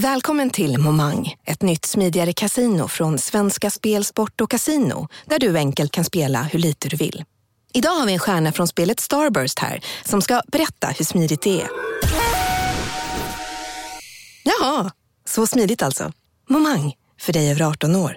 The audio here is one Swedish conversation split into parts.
Välkommen till Momang, ett nytt smidigare casino från Svenska Spel, Sport och Casino där du enkelt kan spela hur lite du vill. Idag har vi en stjärna från spelet Starburst här som ska berätta hur smidigt det är. Jaha, så smidigt alltså. Momang, för dig över 18 år.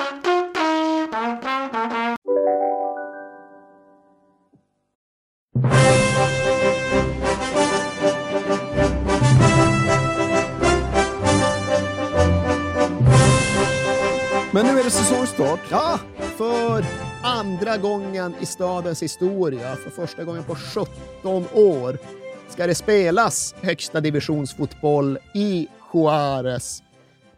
Men nu är det säsongstart. Ja, för andra gången i stadens historia, för första gången på 17 år, ska det spelas högsta divisionsfotboll i Juarez.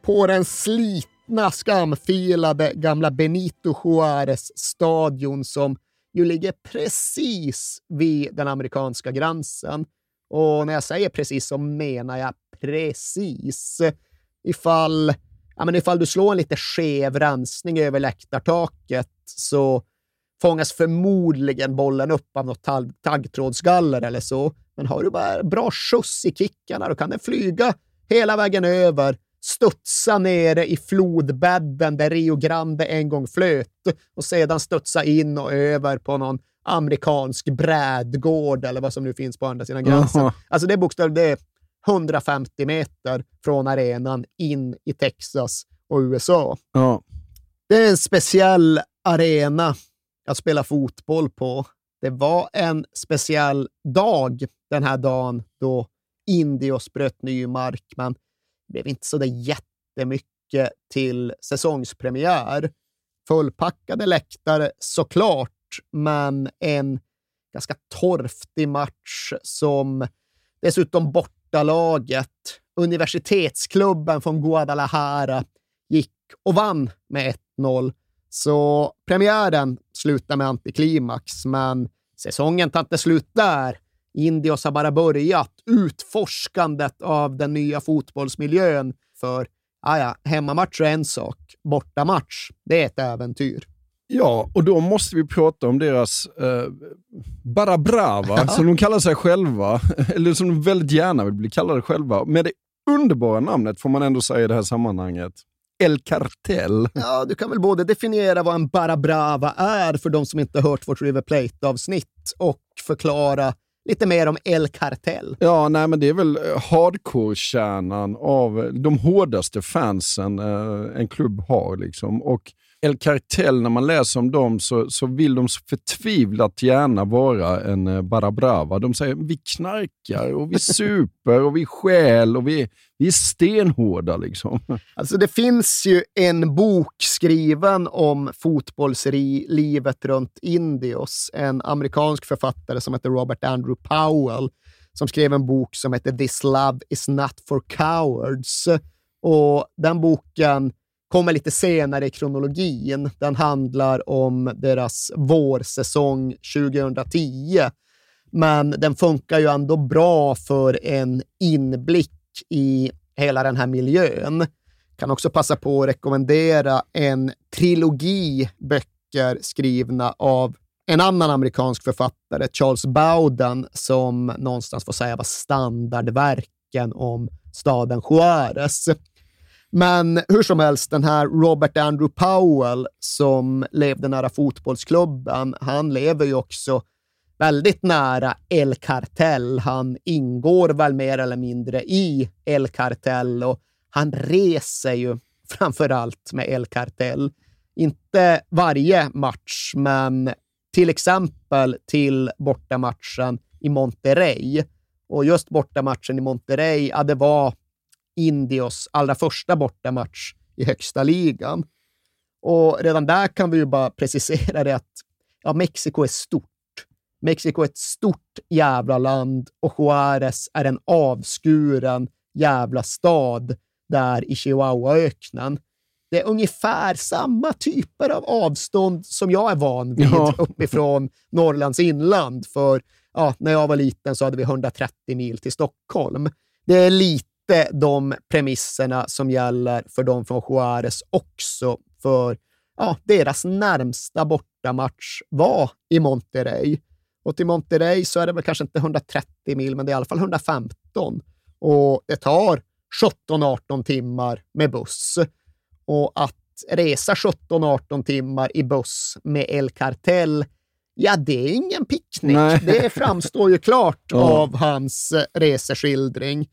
På den slitna, skamfilade gamla Benito Juarez stadion som ju ligger precis vid den amerikanska gränsen. Och när jag säger precis så menar jag precis. Ifall ja, men ifall du slår en lite skev rensning över läktartaket så fångas förmodligen bollen upp av något taggtrådsgaller eller så. Men har du bara bra skjuts i kickarna, då kan den flyga hela vägen över, studsa nere i flodbädden där Rio Grande en gång flöt och sedan studsa in och över på någon amerikansk brädgård eller vad som nu finns på andra sidan gränsen. Alltså det är bokstavligt 150 meter från arenan in i Texas och USA. Ja. Det är en speciell arena att spela fotboll på. Det var en speciell dag den här dagen då Indios bröt ny mark, men det blev inte så där jättemycket till säsongspremiär. Fullpackade läktare såklart, men en ganska torftig match som dessutom bort laget, universitetsklubben från Guadalajara, gick och vann med 1-0. Så premiären slutar med antiklimax, men säsongen tar inte slut där. Indios har bara börjat utforskandet av den nya fotbollsmiljön. För ja, hemmamatch är en sak, bortamatch, det är ett äventyr. Ja, och då måste vi prata om deras eh, Barra Brava, ja. som de kallar sig själva, eller som de väldigt gärna vill bli kallade själva, med det underbara namnet, får man ändå säga i det här sammanhanget. El Cartel. Ja, du kan väl både definiera vad en Barra Brava är för de som inte hört vårt River Plate-avsnitt och förklara lite mer om El Cartel. Ja, nej, men det är väl hardcore-kärnan av de hårdaste fansen eh, en klubb har. Liksom. Och El Cartel, när man läser om dem så, så vill de så förtvivlat gärna vara en eh, barabrava. Barra Brava. De säger vi knarkar och vi super och vi skäl och vi, vi är stenhårda. Liksom. Alltså det finns ju en bok skriven om fotbollslivet runt Indios. En amerikansk författare som heter Robert Andrew Powell som skrev en bok som heter This Love is not for cowards. Och den boken kommer lite senare i kronologin. Den handlar om deras vårsäsong 2010. Men den funkar ju ändå bra för en inblick i hela den här miljön. Kan också passa på att rekommendera en trilogi böcker skrivna av en annan amerikansk författare, Charles Bowden, som någonstans får säga var standardverken om staden Juarez. Men hur som helst, den här Robert Andrew Powell som levde nära fotbollsklubben, han lever ju också väldigt nära El Cartel. Han ingår väl mer eller mindre i El Cartel och han reser ju framför allt med El Cartel. Inte varje match, men till exempel till bortamatchen i Monterrey. Och just bortamatchen i Monterrey, ja, det var Indios allra första bortamatch i högsta ligan. Och redan där kan vi ju bara precisera det att ja, Mexiko är stort. Mexiko är ett stort jävla land och Juarez är en avskuren jävla stad där i Chihuahuaöknen. Det är ungefär samma typer av avstånd som jag är van vid ja. uppifrån Norrlands inland. För ja, när jag var liten så hade vi 130 mil till Stockholm. Det är lite de premisserna som gäller för de från Juarez också, för ja, deras närmsta bortamatch var i Monterrey. Och till Monterrey så är det väl kanske inte 130 mil, men det är i alla fall 115. Och det tar 17-18 timmar med buss. Och att resa 17-18 timmar i buss med El Cartel, ja, det är ingen picknick. Nej. Det framstår ju klart ja. av hans eh, reseskildring.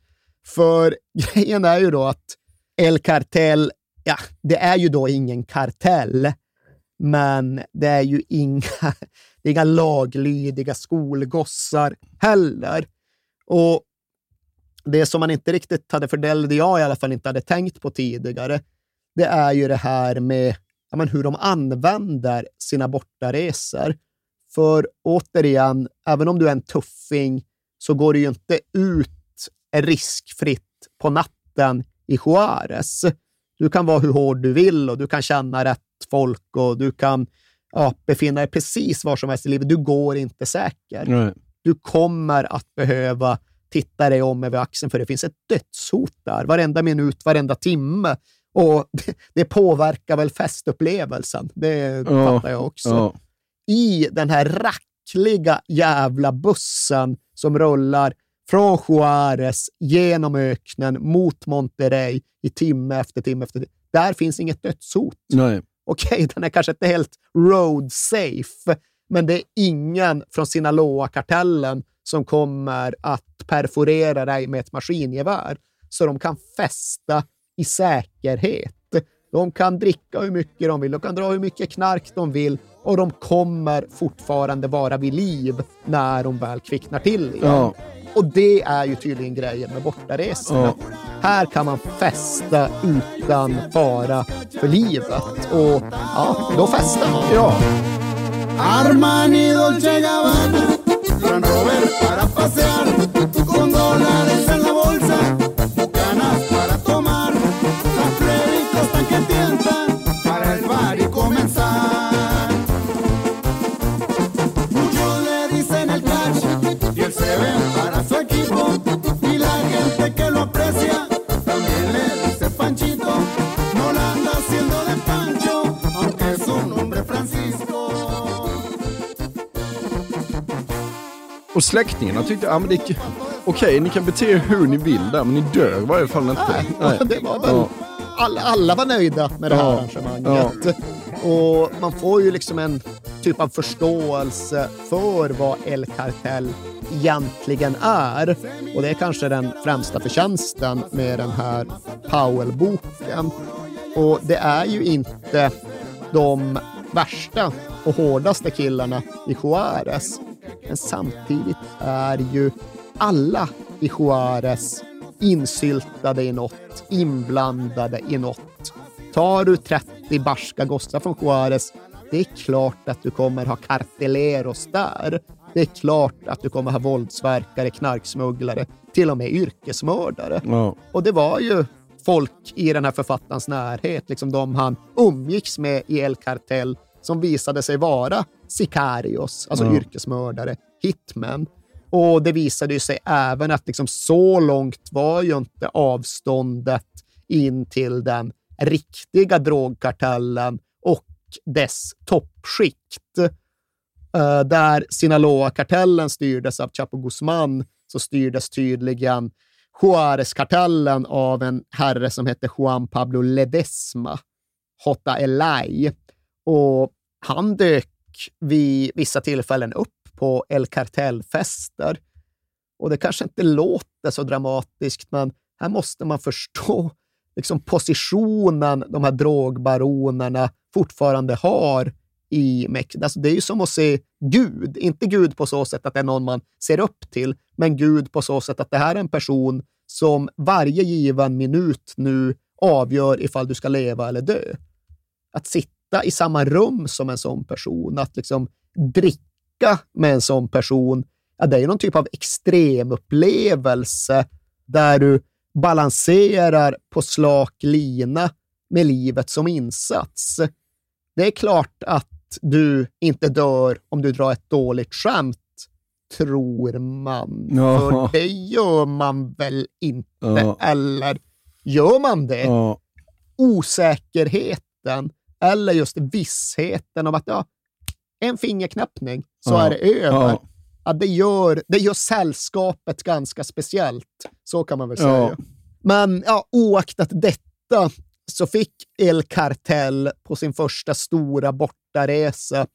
För grejen är ju då att El Cartel, ja, det är ju då ingen kartell, men det är ju inga, det är inga laglydiga skolgossar heller. Och det som man inte riktigt hade, för det jag i alla fall inte hade tänkt på tidigare, det är ju det här med ja, men hur de använder sina bortaresor. För återigen, även om du är en tuffing så går det ju inte ut riskfritt på natten i Juarez. Du kan vara hur hård du vill och du kan känna rätt folk och du kan ja, befinna dig precis var som helst i livet. Du går inte säker. Nej. Du kommer att behöva titta dig om över axeln för det finns ett dödshot där varenda minut, varenda timme. Och det, påverkar väl festupplevelsen. Det ja, fattar jag också. Ja. I den här rackliga jävla bussen som rullar från Juarez genom öknen mot Monterrey i timme efter timme efter timme. Där finns inget dödshot. Nej. Okej, den är kanske inte helt road safe, men det är ingen från Sinaloa-kartellen som kommer att perforera dig med ett maskingevär, så de kan fästa i säkerhet. De kan dricka hur mycket de vill, de kan dra hur mycket knark de vill och de kommer fortfarande vara vid liv när de väl kvicknar till igen. Ja. Och det är ju tydligen grejen med bortaresorna. Ja. Här kan man festa utan fara för livet. Och ja, då festar man. Ja. Armani Dolce Gabbana Gran Robert para pasear con dólares Och släktingarna tyckte, ja men det okej, okay, ni kan bete er hur ni vill där, men ni dör i varje fall inte. Nej, Nej. Det var väl, ja. alla, alla var nöjda med det här ja. arrangemanget. Ja. Och man får ju liksom en typ av förståelse för vad El Cartel egentligen är. Och det är kanske den främsta förtjänsten med den här Powell-boken. Och det är ju inte de värsta och hårdaste killarna i Juarez men samtidigt är ju alla i Juarez insyltade i något, inblandade i något. Tar du 30 barska gossar från Juarez, det är klart att du kommer ha carteleros där. Det är klart att du kommer ha våldsverkare, knarksmugglare, till och med yrkesmördare. Ja. Och det var ju folk i den här författarens närhet, liksom de han umgicks med i El Cartel, som visade sig vara sicarios, alltså ja. yrkesmördare, hitmen. Och det visade ju sig även att liksom så långt var ju inte avståndet in till den riktiga drogkartellen och dess toppskikt. Uh, där Sinaloa-kartellen styrdes av Chapo Guzman så styrdes tydligen Juarez-kartellen av en herre som hette Juan Pablo Ledesma, J. Elay. Och han dök vid vissa tillfällen upp på El Cartel-fester. Och det kanske inte låter så dramatiskt, men här måste man förstå liksom positionen de här drogbaronerna fortfarande har i Mexiko. Alltså det är ju som att se Gud. Inte Gud på så sätt att det är någon man ser upp till, men Gud på så sätt att det här är en person som varje given minut nu avgör ifall du ska leva eller dö. Att sitta sitta i samma rum som en sån person, att liksom dricka med en sån person, ja, det är någon typ av extremupplevelse där du balanserar på slak lina med livet som insats. Det är klart att du inte dör om du drar ett dåligt skämt, tror man. Ja. För det gör man väl inte, Ja. eller gör man det? Ja. Osäkerheten eller just vissheten om att ja, en fingerknäppning så Ja. är det över. Ja. Ja, det, gör, det gör sällskapet ganska speciellt. Så kan man väl säga. Ja. Men ja, oaktat detta så fick El Cartel på sin första stora bortaresa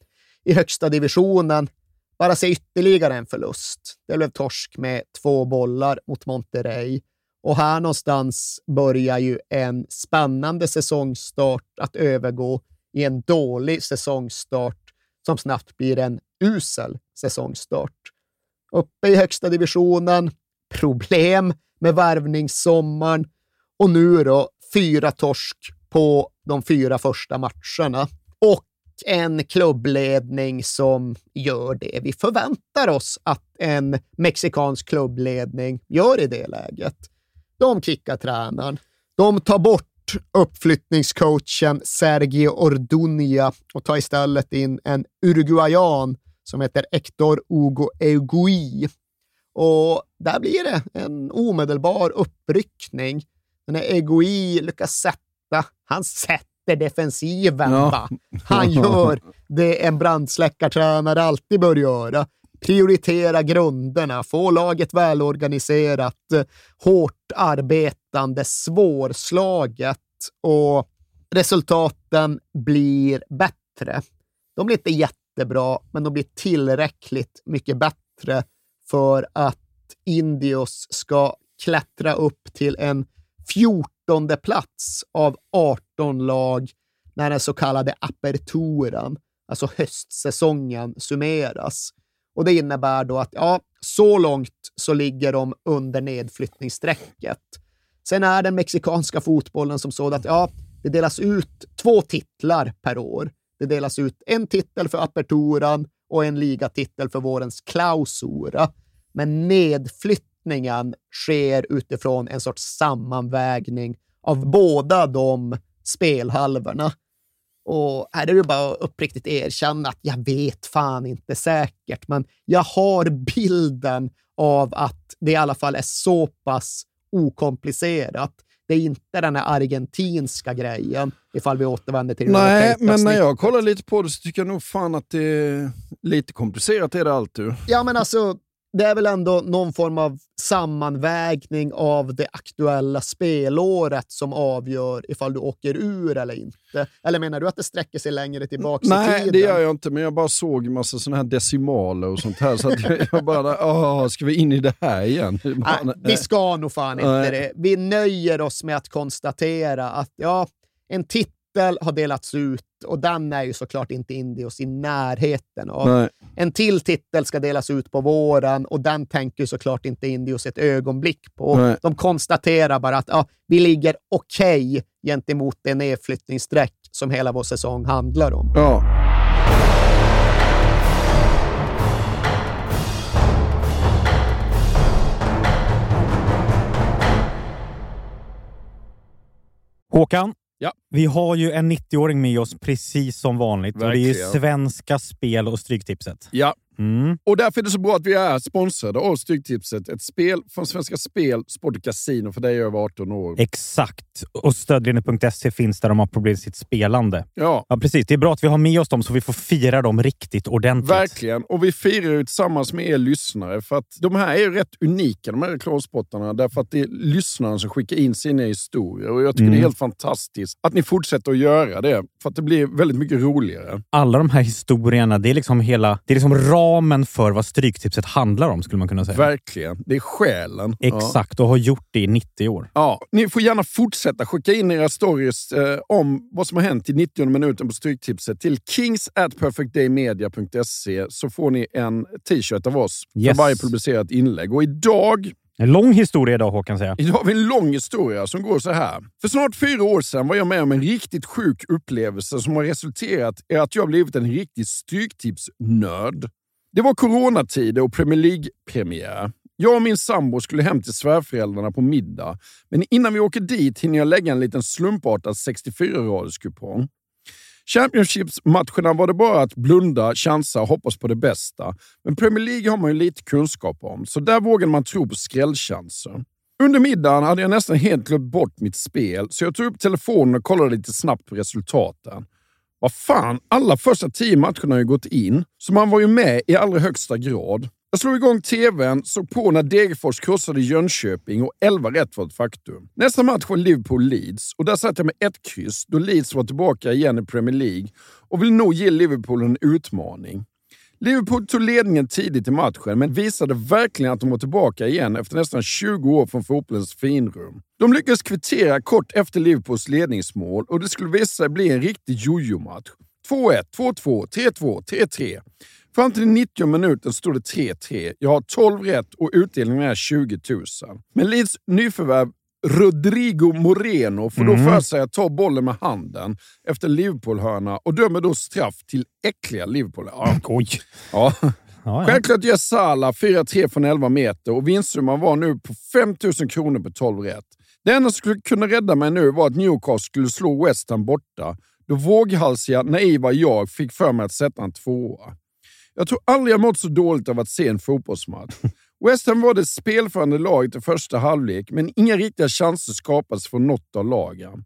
i högsta divisionen bara se ytterligare en förlust. Det blev torsk med två bollar mot Monterrey. Och här någonstans börjar ju en spännande säsongstart att övergå i en dålig säsongstart som snabbt blir en usel säsongstart. Uppe i högsta divisionen, problem med värvningssommaren och nu då fyra torsk på de fyra första matcherna. Och en klubbledning som gör det vi förväntar oss att en mexikansk klubbledning gör i det läget. De kickar tränaren. De tar bort uppflyttningscoachen Sergio Ordunia och tar istället in en uruguayan som heter Hector Hugo Eugui. Och där blir det en omedelbar uppryckning. Den här Egoi lyckas sätta, han sätter defensiven. Ja. Va? Han gör det en brandsläckartränare alltid bör göra. Prioritera grunderna, få laget välorganiserat, hårt arbetande, svårslaget och resultaten blir bättre. De blir inte jättebra, men de blir tillräckligt mycket bättre för att Indios ska klättra upp till en 14 plats av 18 lag när den så kallade aperturan, alltså höstsäsongen, summeras. Och det innebär då att ja, så långt så ligger de under nedflyttningsstrecket. Sen är den mexikanska fotbollen som sådant. att ja, det delas ut två titlar per år. Det delas ut en titel för aperturan och en ligatitel för vårens klausura. Men nedflyttningen sker utifrån en sorts sammanvägning av båda de spelhalvorna. Och här är det bara att uppriktigt erkänna att jag vet fan inte säkert, men jag har bilden av att det i alla fall är så pass okomplicerat. Det är inte den här argentinska grejen, ifall vi återvänder till det Nej, men när jag kollar lite på det så tycker jag nog fan att det är lite komplicerat är det alltid. Ja, men alltså, det är väl ändå någon form av sammanvägning av det aktuella spelåret som avgör ifall du åker ur eller inte. Eller menar du att det sträcker sig längre tillbaka i Nej, tiden? det gör jag inte, men jag bara såg massa sådana här decimaler och sånt här. Så jag- jag bara, åh, ska vi in i det här igen? Bara, Nej, vi ska nog fan inte Nej. det. Vi nöjer oss med att konstatera att ja, en titel har delats ut och den är ju såklart inte Indios i närheten av. En till titel ska delas ut på våren och den tänker ju såklart inte Indios ett ögonblick på. Nej. De konstaterar bara att ja, vi ligger okej gentemot det nedflyttningsstreck som hela vår säsong handlar om. Ja. Håkan, Ja. vi har ju en 90-åring med oss precis som vanligt. Och det är ju Verkligen. Svenska Spel och Stryktipset. ja. Mm. Och därför är det så bra att vi är sponsrade av Stryktipset. Ett spel från Svenska Spel, Sport och Casino för dig över 18 år. Exakt. Och stödlinjen.se finns där de har problem med sitt spelande. Ja, Ja, precis. Det är bra att vi har med oss dem så vi får fira dem riktigt ordentligt. verkligen. Och vi firar ju tillsammans med er lyssnare. För att de här är ju rätt unika, de här reklamspottarna. Därför att det är lyssnarna som skickar in sina historier. Och jag tycker Mm. det är helt fantastiskt att ni fortsätter att göra det. För att det blir väldigt mycket roligare. Alla de här historierna, det är liksom hela... Det är liksom ramen för vad Stryktipset handlar om, skulle man kunna säga. Verkligen. Det är själen. Exakt, och har gjort det i 90 år. Ja, ni får gärna fortsätta skicka in era stories eh, om vad som har hänt i 90 minuten på Stryktipset till kings at perfectdaymedia.se så får ni en t-shirt av oss Yes. för varje publicerat inlägg. Och idag, En lång historia idag, Håkan säger jag. idag har vi en lång historia som går så här. För snart fyra år sedan var jag med om en riktigt sjuk upplevelse som har resulterat i att jag blivit en riktig Stryktipsnörd. Det var coronatider och Premier League-premiär. Jag och min sambo skulle hem till svärföräldrarna på middag, men innan vi åker dit hinner jag lägga en liten slumpartad 64-raderskupong. Championships-matcherna var det bara att blunda, chansa och hoppas på det bästa. Men Premier League har man ju lite kunskap om, så där vågade man tro på skrällchanser. Under middagen hade jag nästan helt glömt bort mitt spel, så jag tog upp telefonen och kollade lite snabbt på resultaten. Vad fan, alla första tio matcherna har ju gått in, så man var ju med i allra högsta grad. Jag slog igång tvn, såg på när Degerfors krossade Jönköping och 11 rätt var ett faktum. Nästa match var Liverpool-Leeds och där satt jag med ett kryss då Leeds var tillbaka igen i Premier League och vill nog ge Liverpool en utmaning. Liverpool tog ledningen tidigt i matchen, men visade verkligen att de var tillbaka igen efter nästan 20 år från fotbollens finrum. De lyckades kvittera kort efter Liverpools ledningsmål och det skulle visa sig bli en riktig jojo-match. 2-1, 2-2, 3-2, 3-3. Fram till 90 minuten stod det 3-3. Jag har 12 rätt och utdelningen är 20 000. Men Leeds nyförvärv Rodrigo Moreno får då Mm. för sig att ta bollen med handen efter Liverpool-hörna och dömer då straff till äckliga Liverpool. Ja, Oj! ja. Ja, ja. Självklart gör Salah 4-3 från 11 meter och vinstsumman var nu på 5 000 kronor på 12 rätt. Det enda som skulle kunna rädda mig nu var att Newcastle skulle slå West Ham borta, då våghalsiga, naiva jag fick för mig att sätta en tvåa. Jag tror aldrig jag mått så dåligt av att se en fotbollsmatch. West Ham var det spelförande laget i första halvlek, men inga riktiga chanser skapades från något av lagen.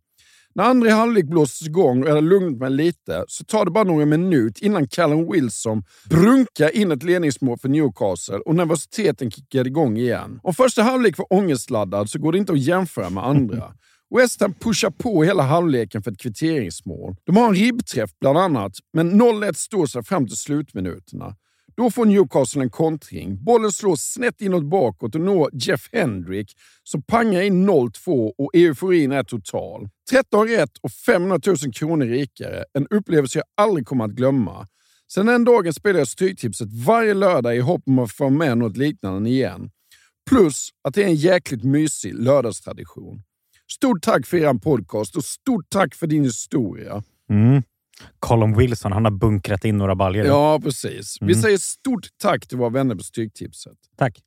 När andra halvlek blåses igång och jag lugnat mig lite så tar det bara några minuter innan Callum Wilson brunkar in ett ledningsmål för Newcastle och nervositeten kickar igång igen. Om första halvlek var ångestladdad så går det inte att jämföra med andra. West Ham pushar på hela halvleken för ett kvitteringsmål. De har en ribbträff bland annat, men 0-1 står sig fram till slutminuterna. Då får Newcastle en kontring. Bollen slås snett inåt bakåt och når Jeff Hendrick som pangar in 0-2 och euforin är total. 13 rätt och 500 000 kronor rikare. En upplevelse jag aldrig kommer att glömma. Sen den dagen spelar jag Stryktipset varje lördag i hopp om att få med något liknande igen. Plus att det är en jäkligt mysig lördagstradition. Stort tack för er podcast och stort tack för din historia. Mm. Colin Wilson, han har bunkrat in några baljor. Ja, precis. Vi Mm. säger stort tack till våra vänner på Stryktipset. Tack.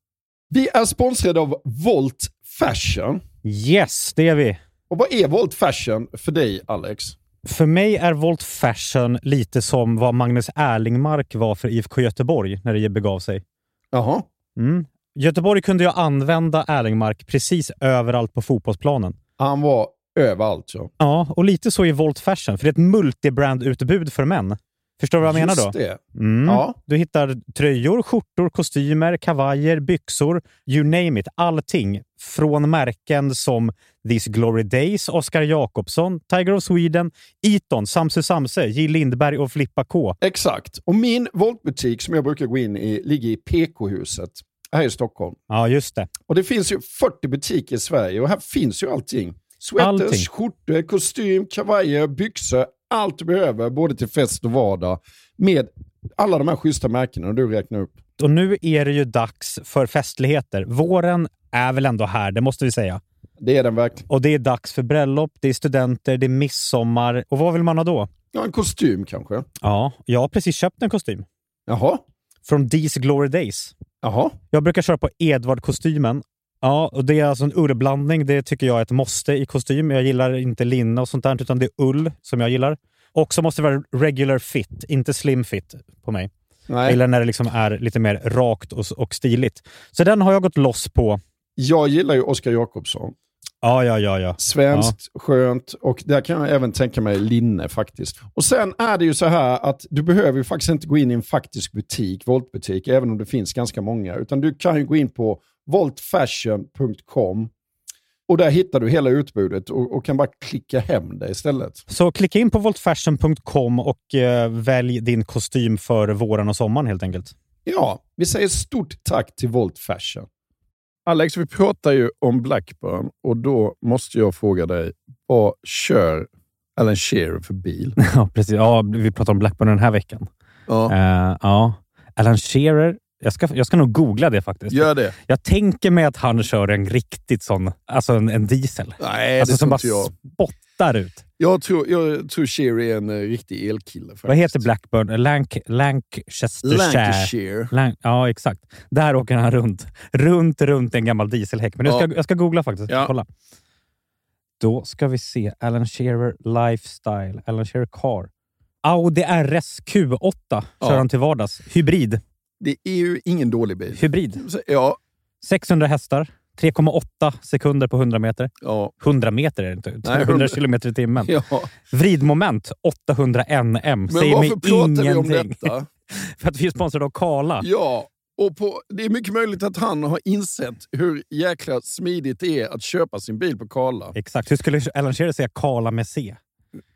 Vi är sponsrade av Volt Fashion. Yes, det är vi. Och vad är Volt Fashion för dig, Alex? För mig är Volt Fashion lite som vad Magnus Erlingmark var för IFK Göteborg när det begav sig. Jaha. Mm. Göteborg kunde ju använda Erlingmark precis överallt på fotbollsplanen. Han var överallt. Ja. Ja, och lite så i Volt Fashion, för det är ett multibrand-utbud för män. Förstår du vad jag menar då? Just det. Mm. Ja. Du hittar tröjor, skjortor, kostymer, kavajer, byxor, you name it. Allting. Från märken som These Glory Days, Oscar Jakobsson, Tiger of Sweden, Eton, Samse Samse, J. Lindberg och Flippa K. Exakt. Och min Voltbutik som jag brukar gå in i ligger i PK-huset här i Stockholm. Ja, just det. Och det finns ju 40 butiker i Sverige och här finns ju allting. Sweaters, Allting. skjortor, kostym, kavajer, byxor. Allt du behöver, både till fest och vardag. Med alla de här schyssta märkena du räknar upp. Och nu är det ju dags för festligheter. Våren är väl ändå här, det måste vi säga. Det är den verkligen. Och det är dags för bröllop, det är studenter, det är midsommar. Och vad vill man ha då? Ja, en kostym kanske. Ja, jag har precis köpt en kostym. Jaha. Från These Glory Days. Jaha. Jag brukar köra på Edvard-kostymen. Ja, och det är alltså en urblandning. Det tycker jag är ett måste i kostym. Jag gillar inte linne och sånt där, utan det är ull som jag gillar. Och så måste det vara regular fit, inte slim fit på mig. Jag Nej. gillar när det liksom är lite mer rakt och, och stiligt. Så den har jag gått loss på. Jag gillar ju Oscar Jakobsson. Ja, ja, ja, ja. Svenskt, skönt och där kan jag även tänka mig linne faktiskt. Och sen är det ju så här att du behöver ju faktiskt inte gå in i en faktisk butik, voltbutik, även om det finns ganska många. Utan du kan ju gå in på voltfashion.com och där hittar du hela utbudet och, och kan bara klicka hem det istället. Så klicka in på voltfashion.com och eh, välj din kostym för våren och sommaren helt enkelt. Ja, vi säger stort tack till Volt Fashion. Alex, vi pratar ju om Blackburn och då måste jag fråga dig, vad kör Alan Shearer för bil? Ja, precis. Ja, vi pratar om Blackburn den här veckan. Ja, Eh, ja. Alan Shearer. Jag ska, jag ska nog googla det faktiskt. gör det. Jag tänker mig att han kör en riktigt sån, alltså en, en diesel. Nej, alltså det som bara jag. spottar ut. Jag tror, jag tror Shearer är en eh, riktig elkille. Faktiskt. Vad heter Blackburn? Lanc Lancastershire. Lancashire. Lan ja, exakt. Där åker han runt. Runt, runt en gammal dieselhäck. Men jag ska, Ja. jag ska googla faktiskt. Ja. Kolla. Då ska vi se. Alan Shearer Lifestyle. Alan Shearer Car. Audi RS Q8 kör Ja. han till vardags. Hybrid. Det är ju ingen dålig bil. Hybrid. Ja, 600 hästar. 3,8 sekunder på 100 meter. ja, 100 meter är det inte. 100 100 kilometer i timmen. ja. Vridmoment 801 M. Men Säger varför pratar vi om ingenting. detta? För att vi är sponsrade av Karla. Ja, och på, det är mycket möjligt att han har insett hur jäkla smidigt det är att köpa sin bil på Karla. Exakt. Hur skulle Alan Shearer säga Karla med C?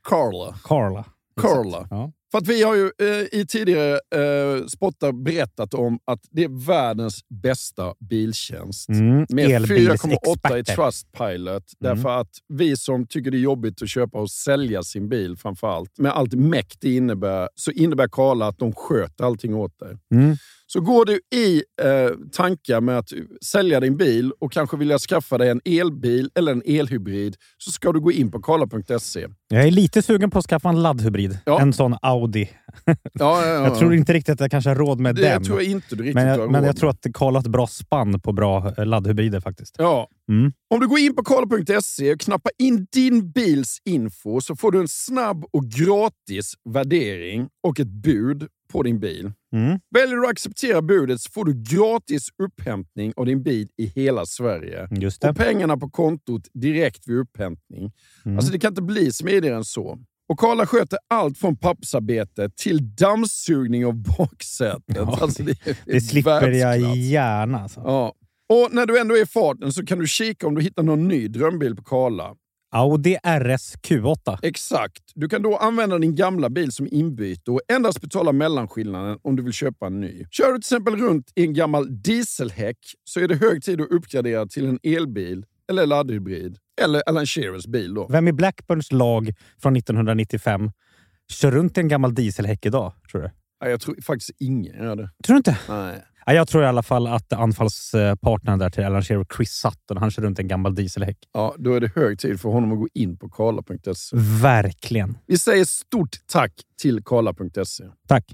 Karla. Karla. Karla. Exakt. Ja. För att vi har ju eh, i tidigare eh, spottar berättat om att det är världens bästa biltjänst. Mm. Med 4,8 i. Trustpilot. Mm. Därför att vi som tycker det är jobbigt att köpa och sälja sin bil framför allt, med allt mäkt det innebär, så innebär Karla att de sköter allting åt dig. Mm. Så går du i eh, tankar med att sälja din bil och kanske vilja skaffa dig en elbil eller en elhybrid så ska du gå in på karla.se. Jag är lite sugen på att skaffa en laddhybrid. Ja. En sån Audi. Ja, ja, ja. Jag tror inte riktigt att jag kanske har råd med det den. tror jag inte du riktigt men har jag, men råd jag tror att Karla har ett bra spann på bra eh, laddhybrider faktiskt. Ja. Mm. Om du går in på karla.se och knappar in din bils info så får du en snabb och gratis värdering och ett bud på din bil. Mm. Väljer du att acceptera budet så får du gratis upphämtning av din bil i hela Sverige. Just det. Och pengarna på kontot direkt vid upphämtning. Mm. Alltså det kan inte bli smidigare än så. Och Karla sköter allt från pappersarbete till dammsugning av baksätet. Ja, alltså det, det Det slipper jag världsklass. gärna. Alltså. Ja. Och när du ändå är i farten så kan du kika om du hittar någon ny drömbil på Karla. Audi RS Q8. Exakt. Du kan då använda din gamla bil som inbyte och endast betala mellanskillnaden om du vill köpa en ny. Kör du till exempel runt i en gammal dieselhäck så är det hög tid att uppgradera till en elbil eller laddhybrid. Eller Alan Shearers bil då. Vem i Blackburns lag från 1995 kör runt i en gammal dieselhäck idag? Tror du? Nej, jag tror faktiskt ingen gör det. Tror du inte? Nej. Ja, jag tror i alla fall att anfallspartnern där till Alan Shearer, Chris Sutton, han kör runt en gammal dieselhäck. Ja, då är det hög tid för honom att gå in på karla.se. Verkligen. Vi säger stort tack till karla.se. Tack.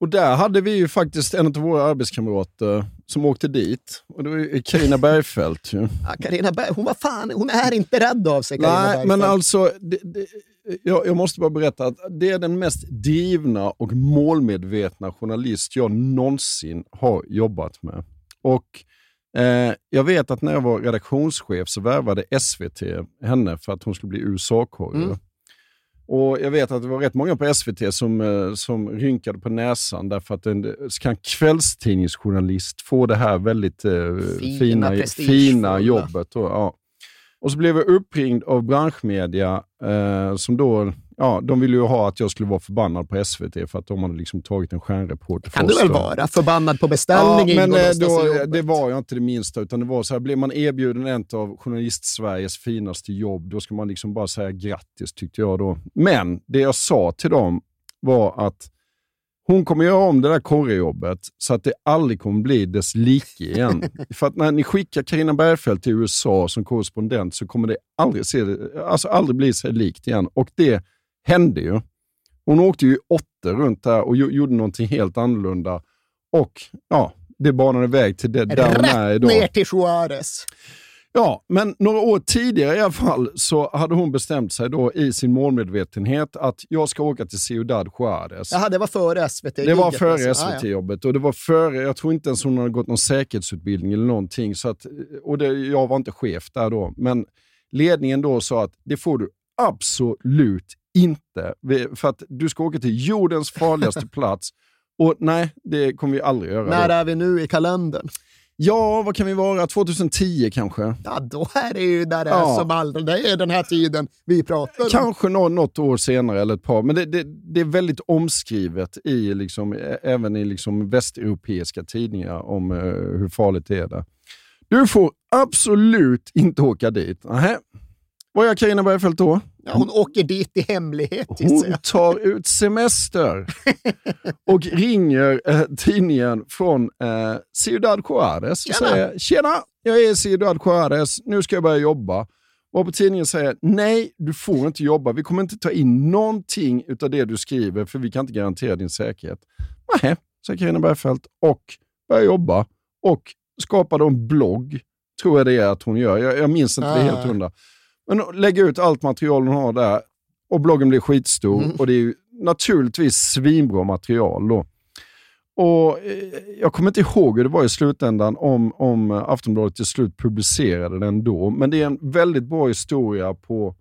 Och där hade vi ju faktiskt en av våra arbetskamrater som åkte dit. Och det var Carina Bergfeldt. Ju. Ja, Carina Berg, hon var fan, hon är inte rädd av sig. Carina Nej, Bergfeldt. men alltså, det, det, jag, jag måste bara berätta att det är den mest drivna och målmedvetna journalist jag någonsin har jobbat med. Och eh, Jag vet att när jag var redaktionschef så värvade SVT henne för att hon skulle bli USA-korre. Mm. Och Jag vet att det var rätt många på SVT som, eh, som rynkade på näsan därför att en kan kvällstidningsjournalist få det här väldigt eh, Fina, fina, fina jobbet. Och, ja. och så blev jag uppringd av branschmedia eh, som då, ja, de ville ju ha att jag skulle vara förbannad på SVT för att de hade liksom tagit en stjärnreporter kan du väl vara förbannad på beställning? Ja, men eh, då, det var jag inte det minsta. Utan det var så här, blev man erbjuden en av journalist-Sveriges finaste jobb, då ska man liksom bara säga grattis, tyckte jag då. Men det jag sa till dem var att hon kommer göra om det där korrejobbet så att det aldrig kommer bli dess like igen. För att när ni skickar Carina Bergfeldt till USA som korrespondent så kommer det aldrig, se, alltså aldrig bli sig likt igen. Och det hände ju. Hon åkte ju åtta runt där och gjo- gjorde någonting helt annorlunda. Och ja, det banade väg till det där hon är idag. ner till Juarez. Ja, men några år tidigare i alla fall så hade hon bestämt sig då i sin målmedvetenhet att jag ska åka till Ciudad Juarez. Jaha, det var före SVT. Det var före alltså. Ah. SVT-jobbet och det var före, jag tror inte ens hon hade gått någon säkerhetsutbildning eller någonting. Så att, och det, jag var inte chef där då, men ledningen då sa att det får du absolut inte. För att du ska åka till jordens farligaste plats och nej, det kommer vi aldrig göra. När är vi nu i kalendern? Ja, vad kan vi vara? 2010 kanske? Ja, då är det ju där det är Ja. som aldrig. Det är den här tiden vi pratar om. Kanske nå- något år senare eller ett par, men det, det, det är väldigt omskrivet i liksom, även i liksom västeuropeiska tidningar om eh, hur farligt det är där. Du får absolut inte åka dit. Nähä. Vad gör Carina Bergfeldt då? Ja, hon åker dit i hemlighet Hon tar ut semester och ringer eh, tidningen från eh, Ciudad Juarez och Tjena. säger “Tjena, jag är i Ciudad Juarez, nu ska jag börja jobba” Och på tidningen säger nej, du får inte jobba. Vi kommer inte ta in någonting av det du skriver för vi kan inte garantera din säkerhet. Nej, säger Carina Bergfeldt och börjar jobba och skapar då en blogg, tror jag det är att hon gör. Jag, jag minns inte det helt Ah. hundra. Men lägger ut allt material hon har där och bloggen blir skitstor Mm. och det är ju naturligtvis svinbra material. Då. Och eh, Jag kommer inte ihåg hur det var i slutändan om, om Aftonbladet till slut publicerade den då, men det är en väldigt bra historia på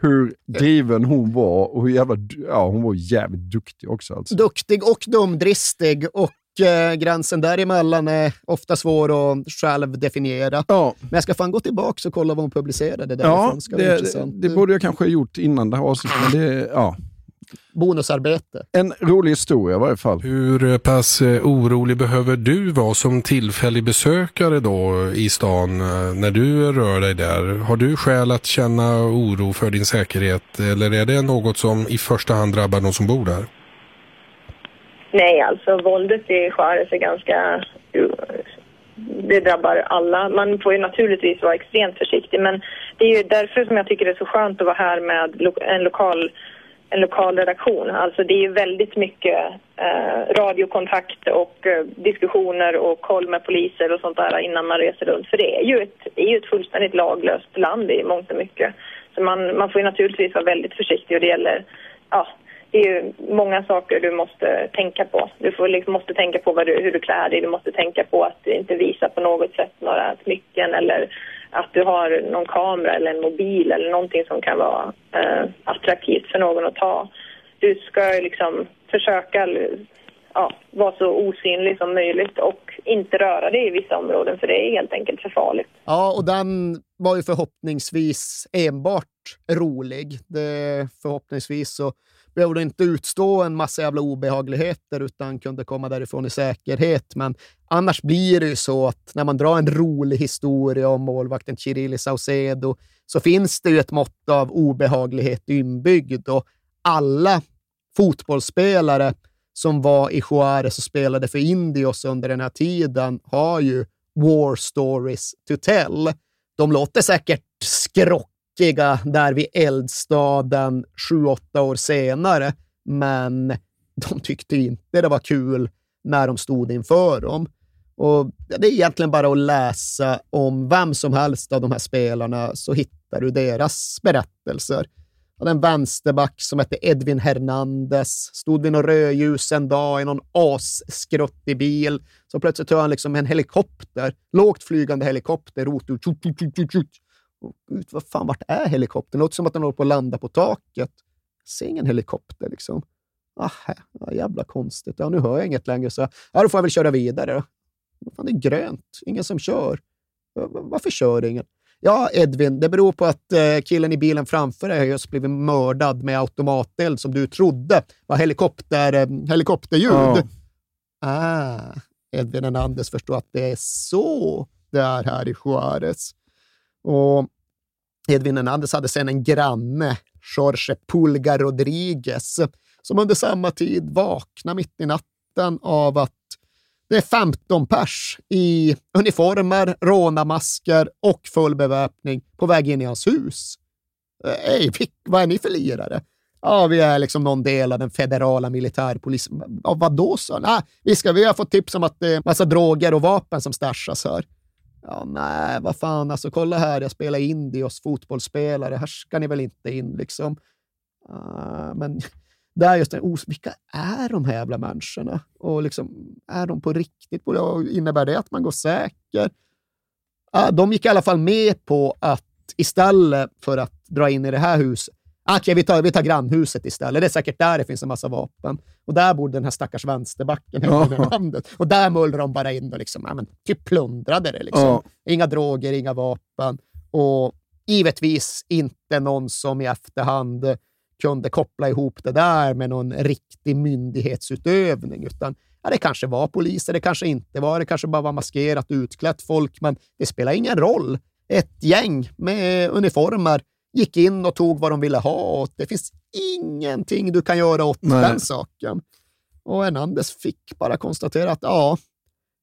hur driven hon var och hur jävla, ja, hon var jävligt duktig också. Alltså. Duktig och dumdristig och eh, gränsen däremellan är ofta svår att själv definiera. Ja, Men jag ska fan gå tillbaka och kolla vad hon publicerade ja därifrån. Ska bli det, intressant. det borde jag kanske ha gjort innan det här avsnittet, men det, ja. Bonusarbete. En rolig historia i varje fall. Hur pass eh, orolig behöver du vara som tillfällig besökare då i stan eh, när du rör dig där? Har du skäl att känna oro för din säkerhet eller är det något som i första hand drabbar de som bor där? Nej, alltså våldet i Juarez är ganska... Det drabbar alla. Man får ju naturligtvis vara extremt försiktig men det är ju därför som jag tycker det är så skönt att vara här med en lokal, en lokal redaktion. Alltså det är ju väldigt mycket eh, radiokontakt och eh, diskussioner och koll med poliser och sånt där innan man reser runt. För det är ju ett, är ju ett fullständigt laglöst land i mångt och mycket. Så man, man får ju naturligtvis vara väldigt försiktig och det gäller ja, det är ju många saker du måste tänka på. Du får liksom, måste tänka på vad du, hur du klär dig. Du måste tänka på att du inte visar på något sätt några smycken eller att du har någon kamera eller en mobil eller någonting som kan vara eh, attraktivt för någon att ta. Du ska liksom försöka ja, vara så osynlig som möjligt och inte röra dig i vissa områden för det är helt enkelt för farligt. Ja, och den var ju förhoppningsvis enbart rolig. Det, förhoppningsvis så behövde inte utstå en massa jävla obehagligheter utan kunde komma därifrån i säkerhet. Men annars blir det ju så att när man drar en rolig historia om målvakten Chirili Saucedo så finns det ju ett mått av obehaglighet inbyggd och alla fotbollsspelare som var i Juarez och spelade för Indios under den här tiden har ju war stories to tell. De låter säkert skrock tråkiga där vid eldstaden sju, åtta år senare, men de tyckte inte det var kul när de stod inför dem. Och det är egentligen bara att läsa om vem som helst av de här spelarna så hittar du deras berättelser. Han en vänsterback som hette Edvin Hernandez, stod vid något rödljus en dag i någon asskruttig bil. Så plötsligt hör han liksom en helikopter, lågt flygande helikopter, rotor. Tjut, tjut, tjut, Gud, vad fan, vart är helikoptern? Det låter som att den håller på att landa på taket. Jag ser ingen helikopter liksom. Aha, ja, jävla konstigt. Ja, nu hör jag inget längre, så ja, då får jag väl köra vidare. Vad fan, det är grönt. Ingen som kör. Va- va- Varför kör ingen? Ja, Edvin, det beror på att eh, killen i bilen framför dig har just blivit mördad med automateld som du trodde var helikopter, eh, helikopterljud. Ja. Ah, Edvin Hernandez förstår att det är så det är här i Juarez. Och Edvin Hernandez hade sen en granne, Jorge Pulga Rodriguez, som under samma tid vaknade mitt i natten av att det är 15 pers i uniformer, rånarmasker och full beväpning på väg in i hans hus. Ej, vad är ni för lirare? Ja, vi är liksom någon del av den federala militärpolisen. Ja, vad då så? Nej, ah, vi, ska, vi har fått tips om att det är massa droger och vapen som stashas här. Ja, nej, vad fan, alltså kolla här, jag spelar indios, fotbollsspelare, här ska ni väl inte in liksom. Uh, men det är just det, os- vilka är de här jävla människorna? Och liksom, är de på riktigt? Och innebär det att man går säker? Uh, de gick i alla fall med på att istället för att dra in i det här huset, ah, okej, vi, tar, vi tar grannhuset istället. Det är säkert där det finns en massa vapen. Och där bor den här stackars vänsterbacken Ja. ja. landet. Och där mullrar de bara in och liksom, ja, men, typ plundrade det. Liksom. Ja. Inga droger, inga vapen. Och givetvis inte någon som i efterhand kunde koppla ihop det där med någon riktig myndighetsutövning, utan ja, det kanske var poliser, det kanske inte var, det kanske bara var maskerat och utklätt folk, men det spelar ingen roll. Ett gäng med uniformer gick in och tog vad de ville ha och det finns ingenting du kan göra åt Nej. den saken. Och Hernandez fick bara konstatera att ja,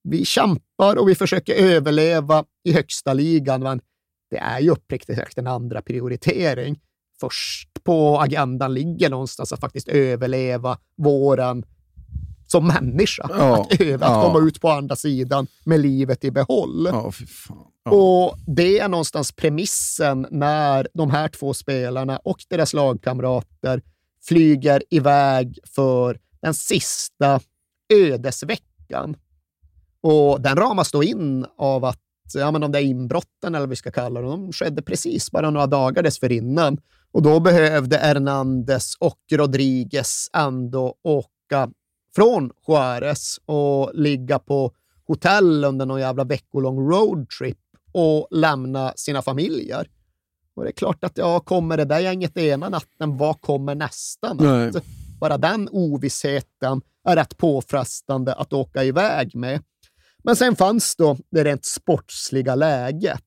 vi kämpar och vi försöker överleva i högsta ligan, men det är ju uppriktigt sagt en andra prioritering. Först på agendan ligger någonstans att faktiskt överleva våren som människa. Ja, att öva, ja. att komma ut på andra sidan med livet i behåll. Ja. Och det är någonstans premissen när de här två spelarna och deras lagkamrater flyger iväg för den sista ödesveckan. Och den ramas då in av att ja, men de där inbrotten, eller vad vi ska kalla dem, de skedde precis bara några dagar dessförinnan. Och då behövde Hernandez och Rodriguez ändå åka från Juarez och ligga på hotell under någon jävla veckolång roadtrip och lämna sina familjer. Och det är klart att ja, kommer det där gänget ena natten, vad kommer nästa natt? Nej. Bara den ovissheten är rätt påfrestande att åka iväg med. Men sen fanns då det rent sportsliga läget.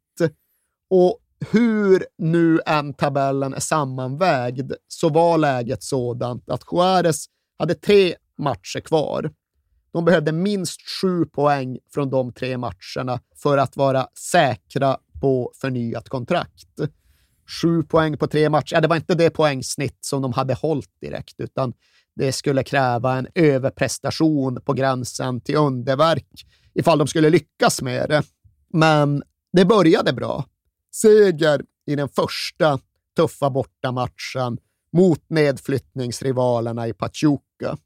Och hur nu än tabellen är sammanvägd så var läget sådant att Juarez hade tre matcher kvar. De behövde minst sju poäng från de tre matcherna för att vara säkra på förnyat kontrakt. Sju poäng på tre matcher, ja, det var inte det poängsnitt som de hade hållit direkt, utan det skulle kräva en överprestation på gränsen till underverk ifall de skulle lyckas med det. Men det började bra. Seger i den första tuffa bortamatchen mot nedflyttningsrivalerna i Pachuca.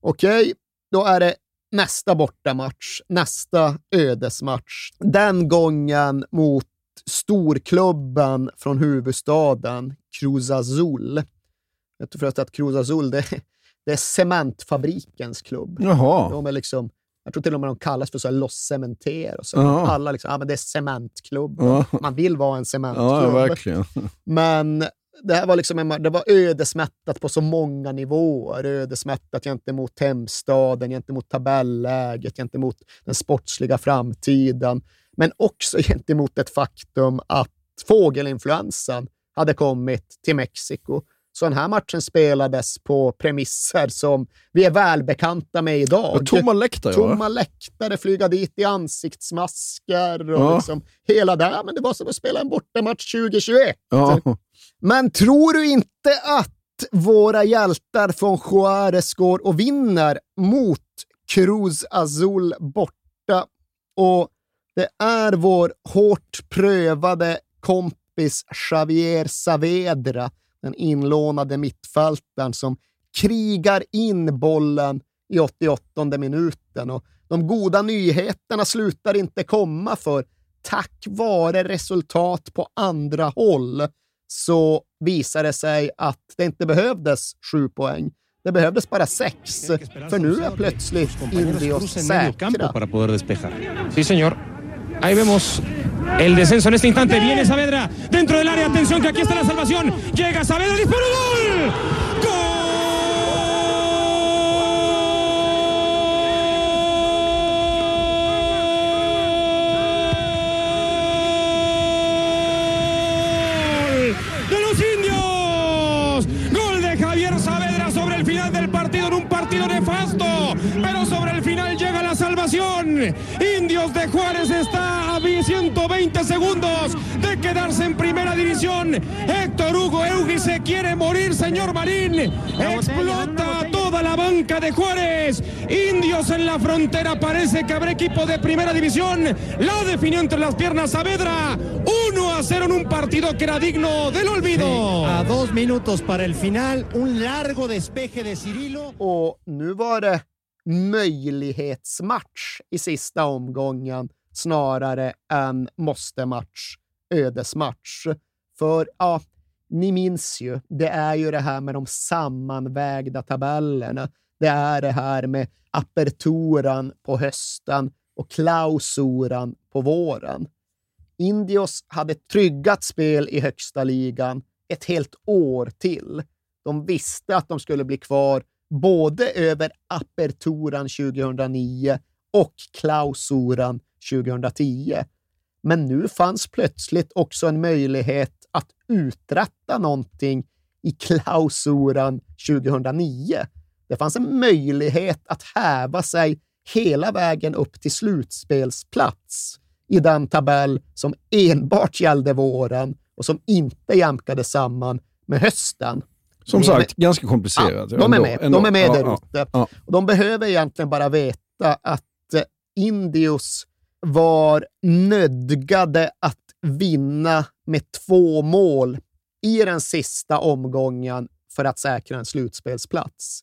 Okej, då är det nästa bortamatch, nästa ödesmatch. Den gången mot storklubben från huvudstaden, Cruz Azul. Jag tror förresten att Cruz Azul, det, det är cementfabrikens klubb. Jaha. De är liksom, jag tror till och med de kallas för så här Los Cementer. Och så. Ja. Alla liksom, ja, men det är cementklubb. Ja. Man vill vara en cementklubb. Ja, verkligen. Men det här var, liksom en, det var ödesmättat på så många nivåer. Ödesmättat gentemot hemstaden, gentemot tabelläget, gentemot den sportsliga framtiden. Men också gentemot ett faktum att fågelinfluensan hade kommit till Mexiko. Så den här matchen spelades på premisser som vi är välbekanta med idag. Och tomma läktare? Tomma läktare, flyga dit i ansiktsmasker och Ja. liksom hela det. Men det var som att spela en bortamatch 2021. Ja. Men tror du inte att våra hjältar från Juarez går och vinner mot Cruz Azul borta? Och det är vår hårt prövade kompis Javier Saavedra, den inlånade mittfältaren som krigar in bollen i 88 minuten. Och de goda nyheterna slutar inte komma för tack vare resultat på andra håll så visar det sig att det inte behövdes sju poäng. Det behövdes bara sex, för nu är plötsligt Indios säkra. Sí, señor. Ahí vemos el descenso en este instante. Viene Saavedra dentro del área. Atención que aquí está la salvación. Llega Saavedra, dispara gol. ¡Gol! de los indios. Gol de Javier Saavedra sobre el final del partido pero sobre el final llega la salvación. Indios de Juárez está a 120 segundos de quedarse en primera división. Héctor Hugo Eugui se quiere morir, señor Marín. Explota toda la banca de Juárez. Indios en la frontera. Parece que habrá equipo de primera división. La definió entre las piernas Saavedra. 1 a 0 en un partido que era digno del olvido. A dos minutos para el final, un largo despeje de Cirilo. Och nu var det möjlighetsmatch i sista omgången snarare än måste-match, ödesmatch. För ja, ni minns ju, det är ju det här med de sammanvägda tabellerna. Det är det här med aperturan på hösten och klausuran på våren. Indios hade tryggat spel i högsta ligan ett helt år till. De visste att de skulle bli kvar både över aperturan 2009 och klausuran 2010. Men nu fanns plötsligt också en möjlighet att uträtta någonting i klausuran 2009. Det fanns en möjlighet att häva sig hela vägen upp till slutspelsplats i den tabell som enbart gällde våren och som inte jämkade samman med hösten. Som sagt, ganska komplicerat. Ja, de är med, ändå. de är med Ja, där ja, ute. ja. Och de behöver egentligen bara veta att eh, Indios var nödgade att vinna med två mål i den sista omgången för att säkra en slutspelsplats.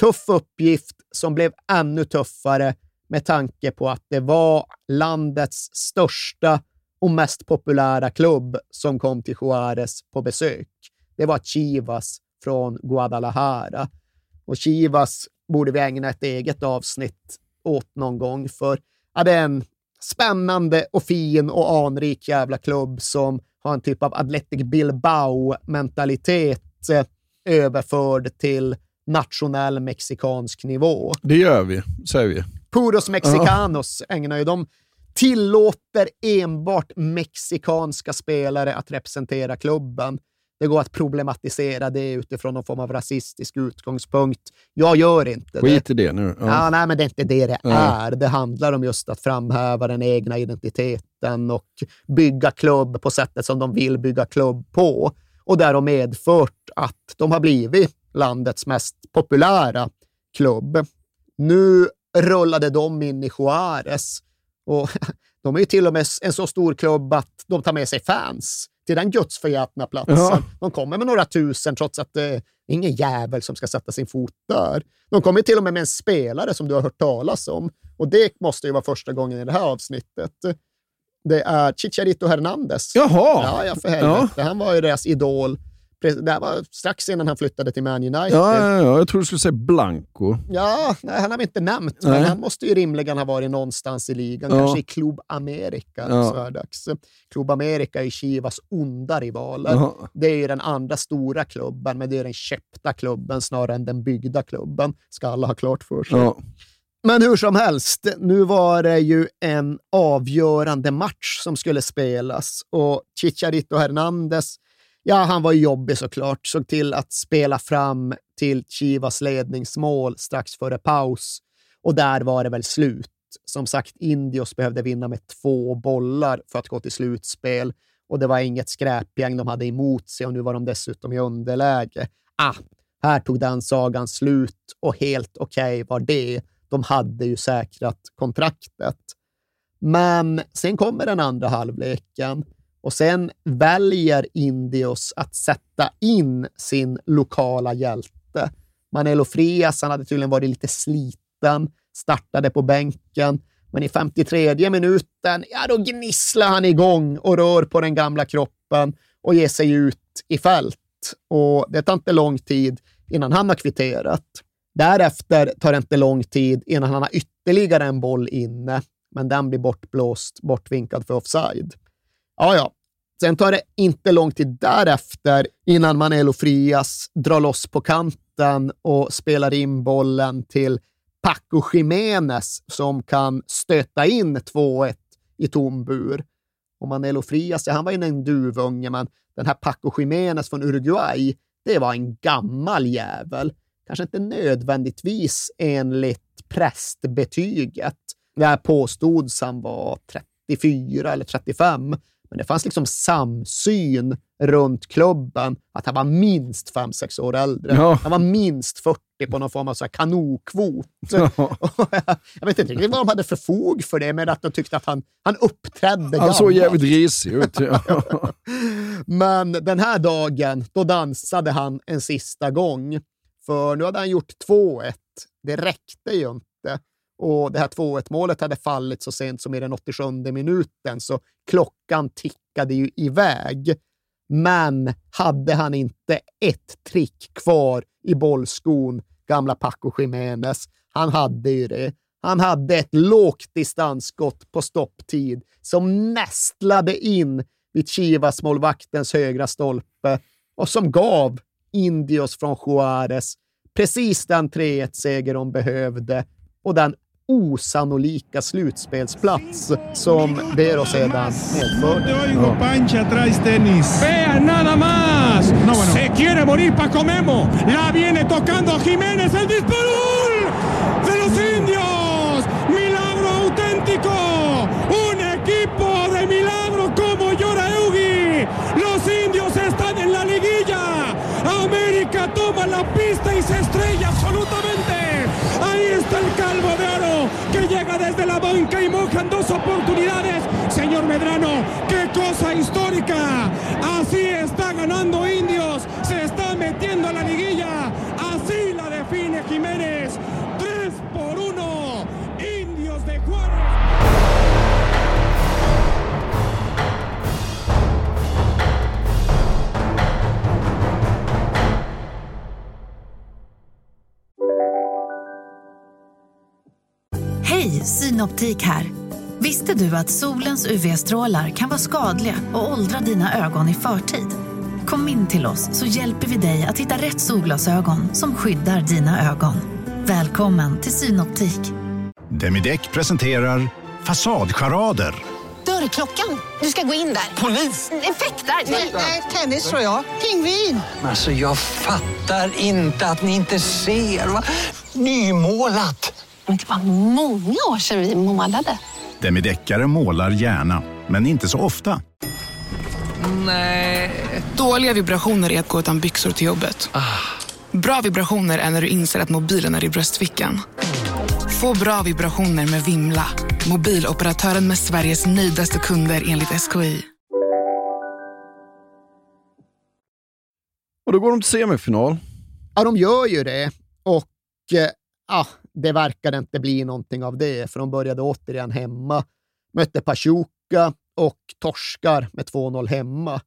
Tuff uppgift som blev ännu tuffare med tanke på att det var landets största och mest populära klubb som kom till Juarez på besök. Det var Chivas från Guadalajara. Och Chivas borde vi ägna ett eget avsnitt åt någon gång, för ja, det är en spännande och fin och anrik jävla klubb som har en typ av Athletic Bilbao-mentalitet eh, överförd till nationell mexikansk nivå. Det gör vi, säger vi. Puros Mexicanos ägnar ju de tillåter enbart mexikanska spelare att representera klubben. Det går att problematisera det utifrån någon form av rasistisk utgångspunkt. Jag gör inte det. Skit i det nu. Ja. Ja. nej, men det är inte det det är. Det handlar om just att framhäva den egna identiteten och bygga klubb på sättet som de vill bygga klubb på. Och det har medfört att de har blivit landets mest populära klubb. Nu rullade de in i Juárez och de är ju till och med en så stor klubb att de tar med sig fans till den gudsförgätna platsen. Ja. De kommer med några tusen trots att det är ingen jävel som ska sätta sin fot där. De kommer till och med med en spelare som du har hört talas om. Och det måste ju vara första gången i det här avsnittet. Det är Chicharito Hernandez. Jaha! Ja, ja, för helvete. Han var ju deras idol. Det här var strax innan han flyttade till Man United. Ja, ja, ja, jag tror du skulle säga Blanco. Ja, nej, han har vi inte nämnt, Nej. men han måste ju rimligen ha varit någonstans i ligan, Ja. kanske i Club America. Ja. Så. Club America är Chivas onda rivaler. Jaha. Det är ju den andra stora klubben, men det är den köpta klubben snarare än den byggda klubben, ska alla ha klart för sig. Ja. Men hur som helst, nu var det ju en avgörande match som skulle spelas och Chicharito Hernandez, ja, han var ju jobbig såklart, såg till att spela fram till Chivas ledningsmål strax före paus och där var det väl slut. Som sagt, Indios behövde vinna med två bollar för att gå till slutspel och det var inget skräpgäng de hade emot sig och nu var de dessutom i underläge. Ah, här tog den sagan slut och helt okej var det. De hade ju säkrat kontraktet. Men sen kommer den andra halvleken och sen väljer Indios att sätta in sin lokala hjälte. Manelo Frias, han hade tydligen varit lite sliten, startade på bänken, men i 53 minuten, ja då gnisslar han igång och rör på den gamla kroppen och ger sig ut i fält. Och det tar inte lång tid innan han har kvitterat. Därefter tar det inte lång tid innan han har ytterligare en boll inne, men den blir bortblåst, bortvinkad för offside. Ja, ja. Sen tar det inte lång tid därefter innan Manelo Frias drar loss på kanten och spelar in bollen till Paco Jiménez som kan stöta in 2-1 i tom bur. Och Manelo Frias, ja, han var ju en duvunge, men den här Paco Jiménez från Uruguay, det var en gammal jävel. Kanske inte nödvändigtvis enligt prästbetyget. Där påstods han var 34 eller 35. Men det fanns liksom samsyn runt klubben att han var minst 5-6 år äldre. Ja. Han var minst 40 på någon form av så här kanokvot. jag vet inte riktigt vad de hade för fog för det, men att de tyckte att han, han uppträdde Han såg gammalt. jävligt risig ut. Ja. Men den här dagen, då dansade han en sista gång. För nu hade han gjort 2-1. Det räckte ju inte. Och det här 2-1 målet hade fallit så sent som i den 87 minuten, så klockan tickade ju iväg. Men hade han inte ett trick kvar i bollskon, gamla Paco Jiménez, han hade ju det. Han hade ett lågt distansskott på stopptid som nästlade in vid Chivas-målvaktens högra stolpe och som gav Indios från Juarez precis den 3-1-seger de behövde och den osannolika slutspelsplats som Vero sedan medförde. No. Pancha traes tenis. Vean nada más! No, bueno. Se quiere morir Paco Memo. La viene tocando Jiménez. ¡El disparo de los indios! ¡Milagro auténtico! ¡Un equipo de milagro como llora Eugi! ¡Los indios están en la liguilla! ¡América toma la pista y se estrella absolutamente! Desde la banca y moja en dos oportunidades. Señor Medrano, qué cosa histórica. Así está ganando Indios, se está metiendo a la liguilla. Hej, Synoptik här. Visste du att solens UV-strålar kan vara skadliga och åldra dina ögon i förtid? Kom in till oss så hjälper vi dig att hitta rätt solglasögon som skyddar dina ögon. Välkommen till Synoptik. Demideck presenterar Fasadcharader. Dörrklockan. Du ska gå in där. Polis? Effektar? Nej, tennis tror jag. Pingvin. Alltså jag fattar inte att ni inte ser. Va? Nymålat! Men det var många år sedan vi målade. Demideckare målar gärna, men inte så ofta. Nej. Dåliga vibrationer är att gå utan byxor till jobbet. Bra vibrationer är när du inser att mobilen är i bröstfickan. Få bra vibrationer med Vimla. Mobiloperatören med Sveriges nöjdaste kunder enligt SKI. Och då går de till semifinal. Ja, de gör ju det. Och eh, ja, det verkade inte bli någonting av det, för de började återigen hemma. Mötte Pachuca och torskar med 2-0 hemma.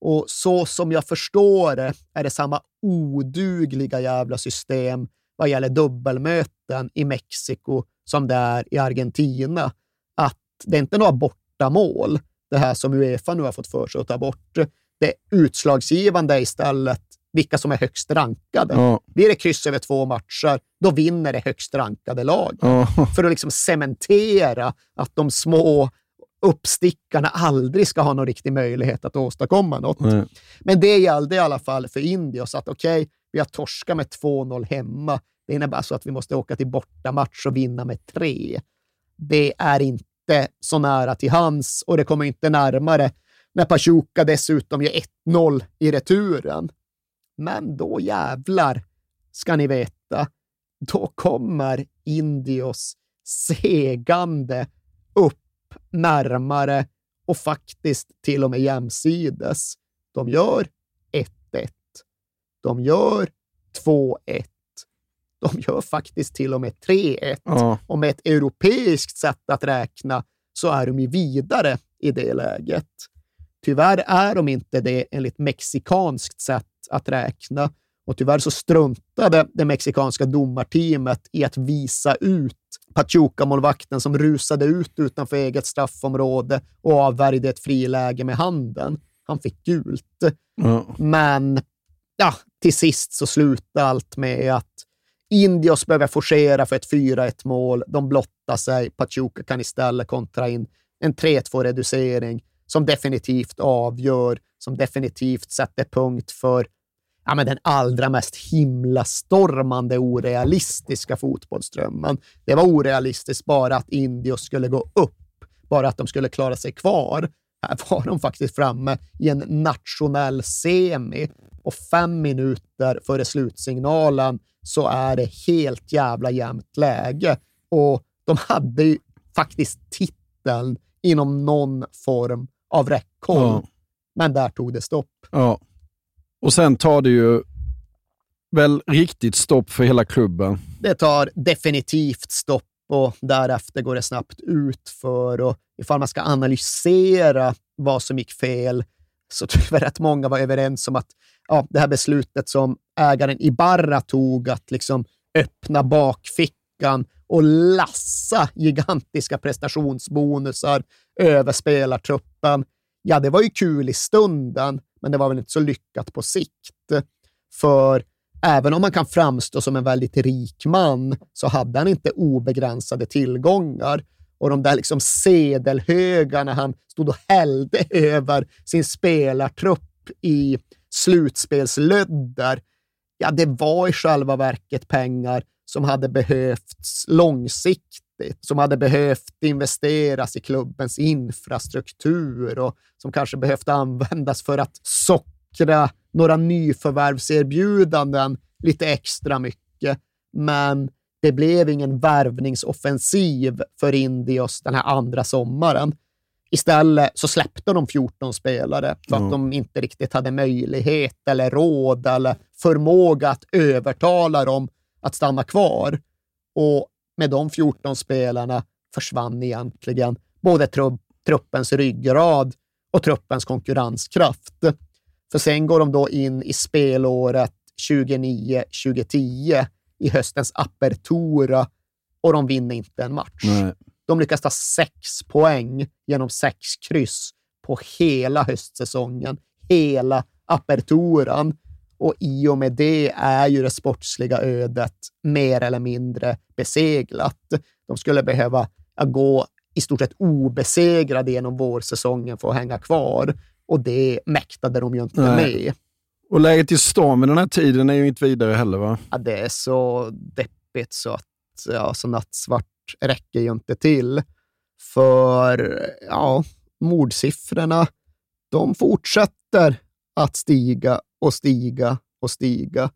Och så som jag förstår det är det samma odugliga jävla system vad gäller dubbelmöten i Mexiko som det är i Argentina. Att det är inte några bortamål, det här som Uefa nu har fått för sig att ta bort. Det utslagsgivande är istället vilka som är högst rankade. Ja. Blir det kryss över två matcher, då vinner det högst rankade lag. Ja. För att liksom cementera att de små uppstickarna aldrig ska ha någon riktig möjlighet att åstadkomma något. Nej. Men det gällde i alla fall för Indios att okej, vi har torskat med 2-0 hemma. Det innebär så att vi måste åka till bortamatch och vinna med 3. Det är inte så nära till hands och det kommer inte närmare när Pachuca dessutom gör 1-0 i returen. Men då jävlar ska ni veta, då kommer Indios segande upp närmare och faktiskt till och med jämsides. De gör 1-1. De gör 2-1. De gör faktiskt till och med 3-1. Ja. Och med ett europeiskt sätt att räkna så är de ju vidare i det läget. Tyvärr är de inte det enligt mexikanskt sätt att räkna. Och tyvärr så struntade det mexikanska domarteamet i att visa ut Pachuca-målvakten som rusade ut utanför eget straffområde och avvärjde ett friläge med handen. Han fick gult. Ja. Men ja, till sist så slutade allt med att Indios behöver forcera för ett 4-1 mål. De blottar sig. Pachuca kan istället kontra in en 3-2-reducering som definitivt avgör, som definitivt sätter punkt för ja, men den allra mest himlastormande orealistiska fotbollsdrömmen. Det var orealistiskt bara att Indios skulle gå upp, bara att de skulle klara sig kvar. Här var de faktiskt framme i en nationell semi och fem minuter före slutsignalen så är det helt jävla jämnt läge. Och de hade ju faktiskt titeln inom någon form av räckhåll. Ja. Men där tog det stopp. Ja. Och sen tar det ju väl riktigt stopp för hela klubben. Det tar definitivt stopp och därefter går det snabbt ut för och ifall man ska analysera vad som gick fel så tror jag rätt många var överens om att ja, det här beslutet som ägaren Ibarra tog att liksom öppna bakfickan och lassa gigantiska prestationsbonusar över spelartruppen. Ja, det var ju kul i stunden, men det var väl inte så lyckat på sikt. För även om man kan framstå som en väldigt rik man så hade han inte obegränsade tillgångar. Och de där liksom sedelhögarna han stod och hällde över sin spelartrupp i slutspelslödder, ja, det var i själva verket pengar som hade behövts långsiktigt, som hade behövt investeras i klubbens infrastruktur och som kanske behövt användas för att sockra några nyförvärvserbjudanden lite extra mycket, men det blev ingen värvningsoffensiv för Indios den här andra sommaren. Istället så släppte de 14 spelare för att Mm. de inte riktigt hade möjlighet eller råd eller förmåga att övertala dem att stanna kvar. Och med de 14 spelarna försvann egentligen både tru- truppens ryggrad och truppens konkurrenskraft. För sen går de då in i spelåret 29-2010 i höstens apertura och de vinner inte en match. Nej. De lyckas ta sex poäng genom sex kryss på hela höstsäsongen, hela aperturan. Och i och med det är ju det sportsliga ödet mer eller mindre beseglat. De skulle behöva gå i stort sett obesegrade genom vårsäsongen för att hänga kvar. Och det mäktade de ju inte Nej. med. Och läget i stan vid den här tiden är ju inte vidare heller va? Ja, det är så deppigt så att ja, så nattsvart räcker ju inte till. För ja, mordsiffrorna, de fortsätter att stiga och stiga och stiga.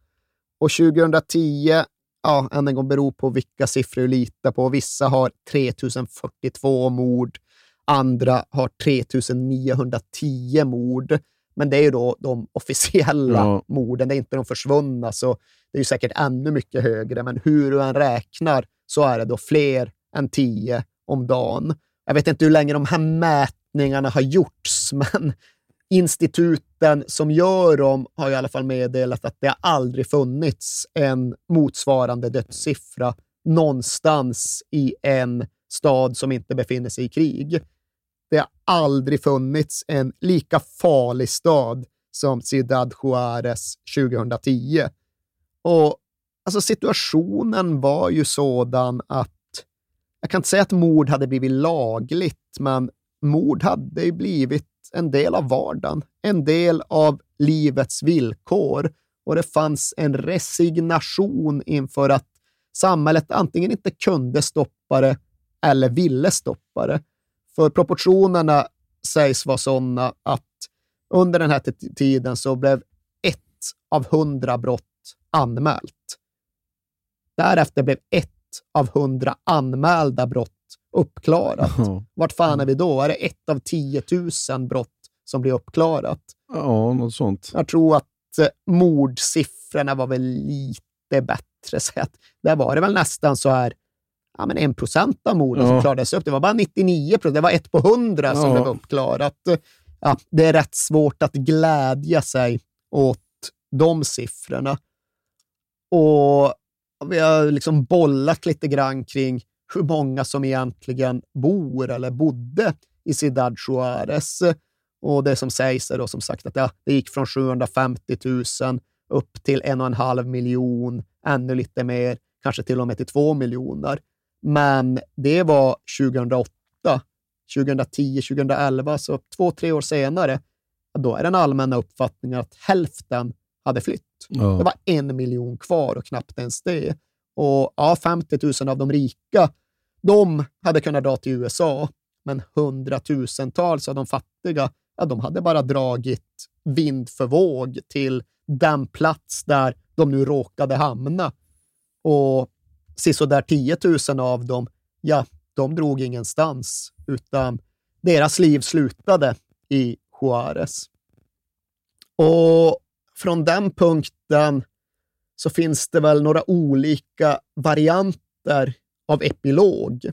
Och 2010, ja, än en gång beror på vilka siffror du litar på. Vissa har 3042 mord, andra har 3910 mord. Men det är ju då de officiella Ja. morden, det är inte de försvunna, så det är ju säkert ännu mycket högre. Men hur du än räknar så är det då fler än 10 om dagen. Jag vet inte hur länge de här mätningarna har gjorts, men instituten som gör dem har i alla fall meddelat att det har aldrig funnits en motsvarande dödssiffra någonstans i en stad som inte befinner sig i krig. Det har aldrig funnits en lika farlig stad som Ciudad Juarez 2010. Och alltså situationen var ju sådan att jag kan inte säga att mord hade blivit lagligt, men mord hade ju blivit en del av vardagen, en del av livets villkor och det fanns en resignation inför att samhället antingen inte kunde stoppa det eller ville stoppa det. För proportionerna sägs vara sådana att under den här tiden så blev ett av hundra brott anmält. Därefter blev ett av hundra anmälda brott uppklarat. Ja. Vart fan är vi då? Är det ett av 10 000 brott som blir uppklarat? Ja, något sånt. Jag tror att eh, mordsiffrorna var väl lite bättre. Så att där var det väl nästan så här, ja, men en procent av morden som Ja. klarades upp. Det var bara 99 procent. Det var ett på hundra som Ja. blev uppklarat. Ja, det är rätt svårt att glädja sig åt de siffrorna. Och vi har liksom bollat lite grann kring hur många som egentligen bor eller bodde i Ciudad Juárez. Och det som sägs är då som sagt att ja, det gick från 750 000 upp till en och en halv miljon, ännu lite mer, kanske till och med till två miljoner. Men det var 2008. 2010, 2011, så två, tre år senare, då är den allmänna uppfattningen att hälften hade flytt. Ja. Det var en miljon kvar och knappt ens det. Och ja, 50 000 av de rika, de hade kunnat dra till USA, men hundratusentals av de fattiga, ja, de hade bara dragit vind för våg till den plats där de nu råkade hamna. Och sisådär 10 000 av dem, ja, de drog ingenstans, utan deras liv slutade i Juarez. Och från den punkten så finns det väl några olika varianter av epilog.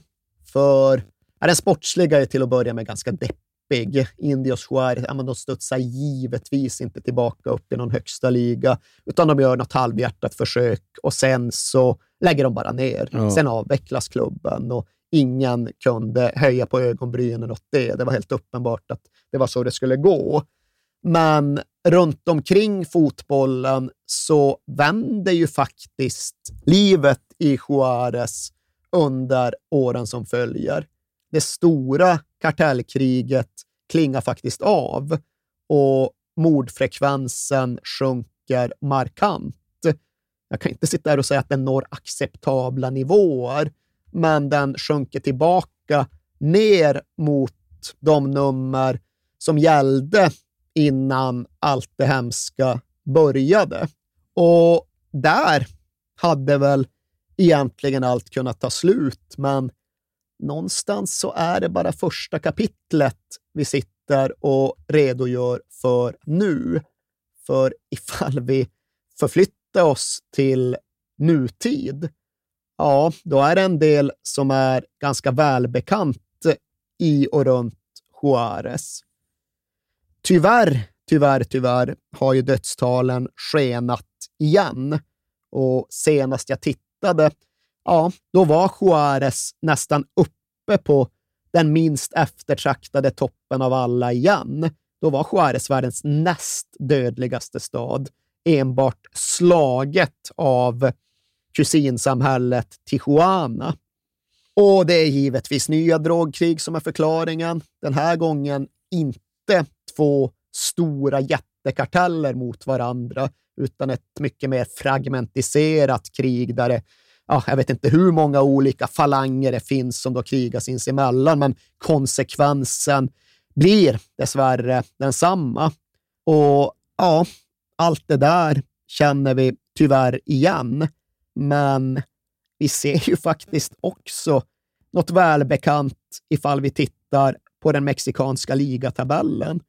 För ja, den sportsliga är till att börja med ganska deppig. Indios Juárez, ja, men de studsar givetvis inte tillbaka upp i någon högsta liga, utan de gör något halvhjärtat försök och sen så lägger de bara ner. Ja. Sen avvecklas klubben och ingen kunde höja på ögonbrynen åt det. Det var helt uppenbart att det var så det skulle gå. Men runt omkring fotbollen så vänder ju faktiskt livet i Juarez under åren som följer. Det stora kartellkriget klingar faktiskt av och mordfrekvensen sjunker markant. Jag kan inte sitta här och säga att den når acceptabla nivåer, men den sjunker tillbaka ner mot de nummer som gällde innan allt det hemska började. Och där hade väl egentligen allt kunnat ta slut, men någonstans så är det bara första kapitlet vi sitter och redogör för nu. För ifall vi förflyttar oss till nutid, ja, då är det en del som är ganska välbekant i och runt Juarez. Tyvärr, tyvärr, tyvärr har ju dödstalen skenat igen. Och senast jag tittade, ja, då var Juarez nästan uppe på den minst eftertraktade toppen av alla igen. Då var Juarez världens näst dödligaste stad, enbart slaget av kusinsamhället Tijuana. Och det är givetvis nya drogkrig som är förklaringen. Den här gången inte två stora jättekarteller mot varandra, utan ett mycket mer fragmentiserat krig där det, ja, jag vet inte hur många olika falanger det finns som då krigar sinsemellan, men konsekvensen blir dessvärre densamma. Och ja, allt det där känner vi tyvärr igen. Men vi ser ju faktiskt också något välbekant ifall vi tittar på den mexikanska ligatabellen.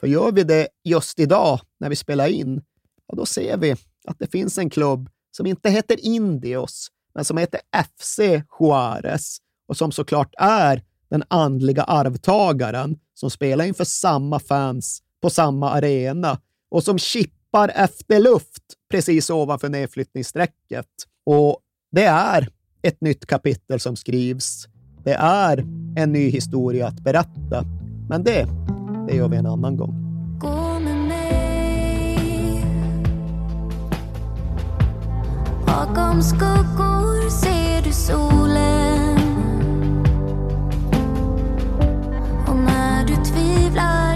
För gör vi det just idag när vi spelar in, ja, då ser vi att det finns en klubb som inte heter Indios, men som heter FC Juarez och som såklart är den andliga arvtagaren som spelar inför samma fans på samma arena och som chippar efter luft precis ovanför nedflyttningsstrecket. Och det är ett nytt kapitel som skrivs. Det är en ny historia att berätta. Men det, det gör vi en annan gång. Gå med mig Bakom skuggor ser du solen Och när du tvivlar